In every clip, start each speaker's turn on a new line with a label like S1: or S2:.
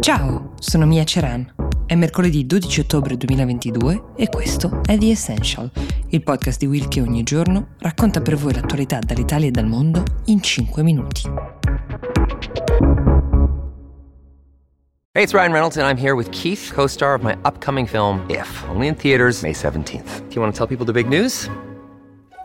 S1: Ciao, sono Mia Ceran. È mercoledì 12 ottobre 2022 e questo è The Essential, il podcast di Will che ogni giorno racconta per voi l'attualità dall'Italia e dal mondo in 5 minuti.
S2: Hey, it's Ryan Reynolds and I'm here with Keith, co-star of my upcoming film If, only in theaters May 17th. Do you want to tell people the big news?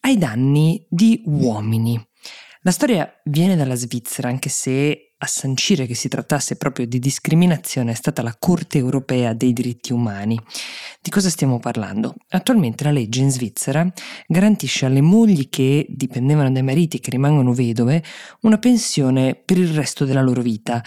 S1: ai danni di uomini. La storia viene dalla Svizzera, anche se a sancire che si trattasse proprio di discriminazione è stata la Corte europea dei diritti umani. Di cosa stiamo parlando? Attualmente la legge in Svizzera garantisce alle mogli che dipendevano dai mariti e che rimangono vedove una pensione per il resto della loro vita.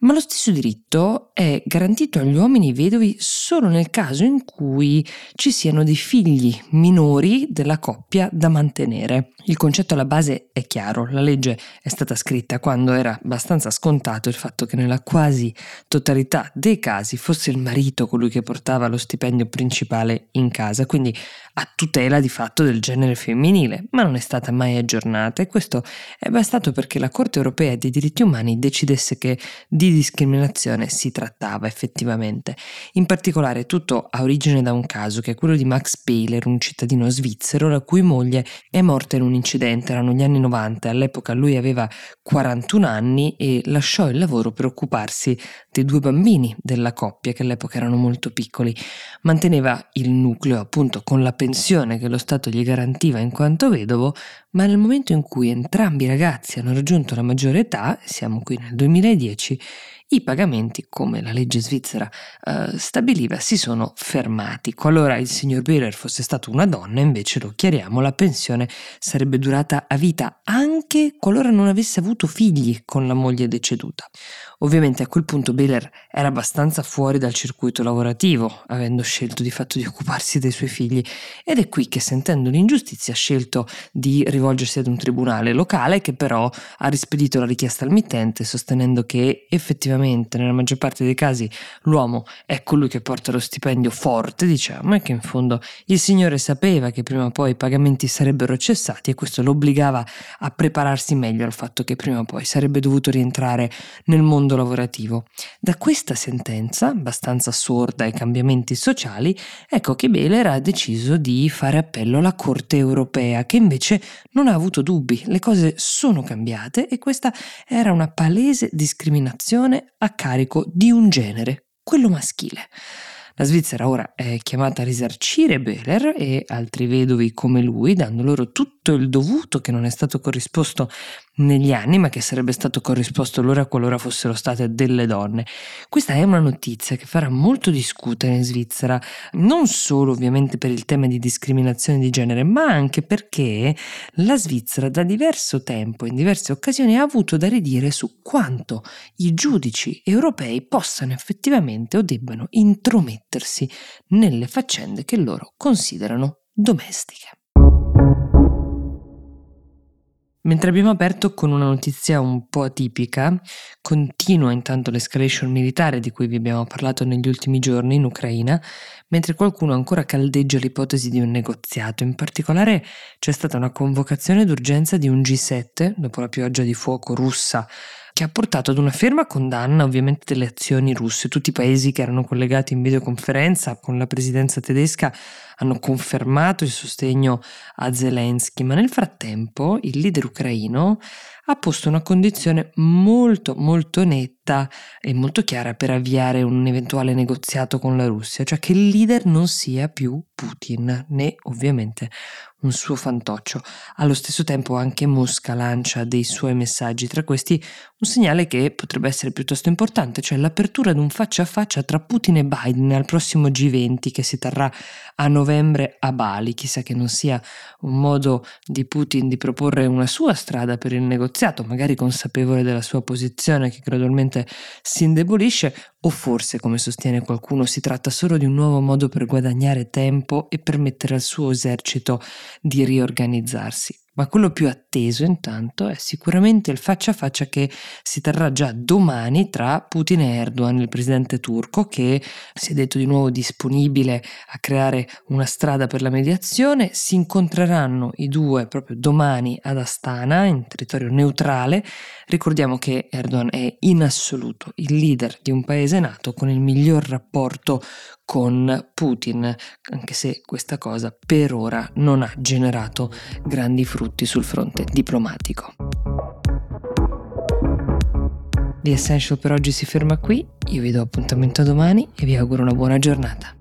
S1: Ma lo stesso diritto è garantito agli uomini vedovi solo nel caso in cui ci siano dei figli minori della coppia da mantenere. Il concetto alla base è chiaro, la legge è stata scritta quando era abbastanza scontato il fatto che nella quasi totalità dei casi fosse il marito colui che portava lo stipendio principale in casa, quindi a tutela di fatto del genere femminile, ma non è stata mai aggiornata e questo è bastato perché la Corte europea dei diritti umani decidesse che di discriminazione si trattava effettivamente. In particolare tutto ha origine da un caso che è quello di Max Behler, un cittadino svizzero la cui moglie è morta in un incidente, erano gli anni 90, all'epoca lui aveva 41 anni e lasciò il lavoro per occuparsi dei due bambini della coppia che all'epoca erano molto piccoli. Manteneva il nucleo appunto con la pensione che lo Stato gli garantiva in quanto vedovo, ma nel momento in cui entrambi i ragazzi hanno raggiunto la maggiore età, siamo qui nel 2010, i pagamenti, come la legge svizzera eh, stabiliva, si sono fermati. Qualora il signor Behler fosse stato una donna, invece lo chiariamo, la pensione sarebbe durata a vita anche qualora non avesse avuto figli con la moglie deceduta. Ovviamente a quel punto Behler era abbastanza fuori dal circuito lavorativo, avendo scelto di fatto di occuparsi dei suoi figli, ed è qui che sentendo l'ingiustizia ha scelto di rivolgersi ad un tribunale locale che però ha rispedito la richiesta al mittente sostenendo che effettivamente effettivamente nella maggior parte dei casi l'uomo è colui che porta lo stipendio forte, diciamo, e che in fondo il Signore sapeva che prima o poi i pagamenti sarebbero cessati e questo lo obbligava a prepararsi meglio al fatto che prima o poi sarebbe dovuto rientrare nel mondo lavorativo. Da questa sentenza, abbastanza sorda ai cambiamenti sociali, ecco che Beler ha deciso di fare appello alla Corte europea, che invece non ha avuto dubbi, le cose sono cambiate e questa era una palese discriminazione a carico di un genere, quello maschile. La Svizzera ora è chiamata a risarcire Behler e altri vedovi come lui, dando loro tutto il dovuto che non è stato corrisposto negli anni, ma che sarebbe stato corrisposto loro qualora fossero state delle donne. Questa è una notizia che farà molto discutere in Svizzera, non solo ovviamente per il tema di discriminazione di genere, ma anche perché la Svizzera da diverso tempo, in diverse occasioni, ha avuto da ridire su quanto i giudici europei possano effettivamente o debbano intromettersi nelle faccende che loro considerano domestiche. Mentre abbiamo aperto con una notizia un po' atipica, continua intanto l'escalation militare di cui vi abbiamo parlato negli ultimi giorni in Ucraina, mentre qualcuno ancora caldeggia l'ipotesi di un negoziato. In particolare c'è stata una convocazione d'urgenza di un G7 dopo la pioggia di fuoco russa che ha portato ad una ferma condanna ovviamente delle azioni russe. Tutti i paesi che erano collegati in videoconferenza con la presidenza tedesca hanno confermato il sostegno a Zelensky, ma nel frattempo il leader ucraino ha posto una condizione molto molto netta e molto chiara per avviare un eventuale negoziato con la Russia, cioè che il leader non sia più Putin, né ovviamente un suo fantoccio. Allo stesso tempo anche Mosca lancia dei suoi messaggi, tra questi un segnale che potrebbe essere piuttosto importante, cioè l'apertura di un faccia a faccia tra Putin e Biden al prossimo G20 che si terrà a novembre a Bali. Chissà che non sia un modo di Putin di proporre una sua strada per il negoziato, magari consapevole della sua posizione che gradualmente si indebolisce, o forse, come sostiene qualcuno, si tratta solo di un nuovo modo per guadagnare tempo e permettere al suo esercito di riorganizzarsi. Ma quello più atteso intanto è sicuramente il faccia a faccia che si terrà già domani tra Putin e Erdogan, il presidente turco, che si è detto di nuovo disponibile a creare una strada per la mediazione. Si incontreranno i due proprio domani ad Astana, in territorio neutrale. Ricordiamo che Erdogan è in assoluto il leader di un paese nato con il miglior rapporto con Putin, anche se questa cosa per ora non ha generato grandi frutti sul fronte diplomatico. The Essential per oggi si ferma qui, io vi do appuntamento domani e vi auguro una buona giornata.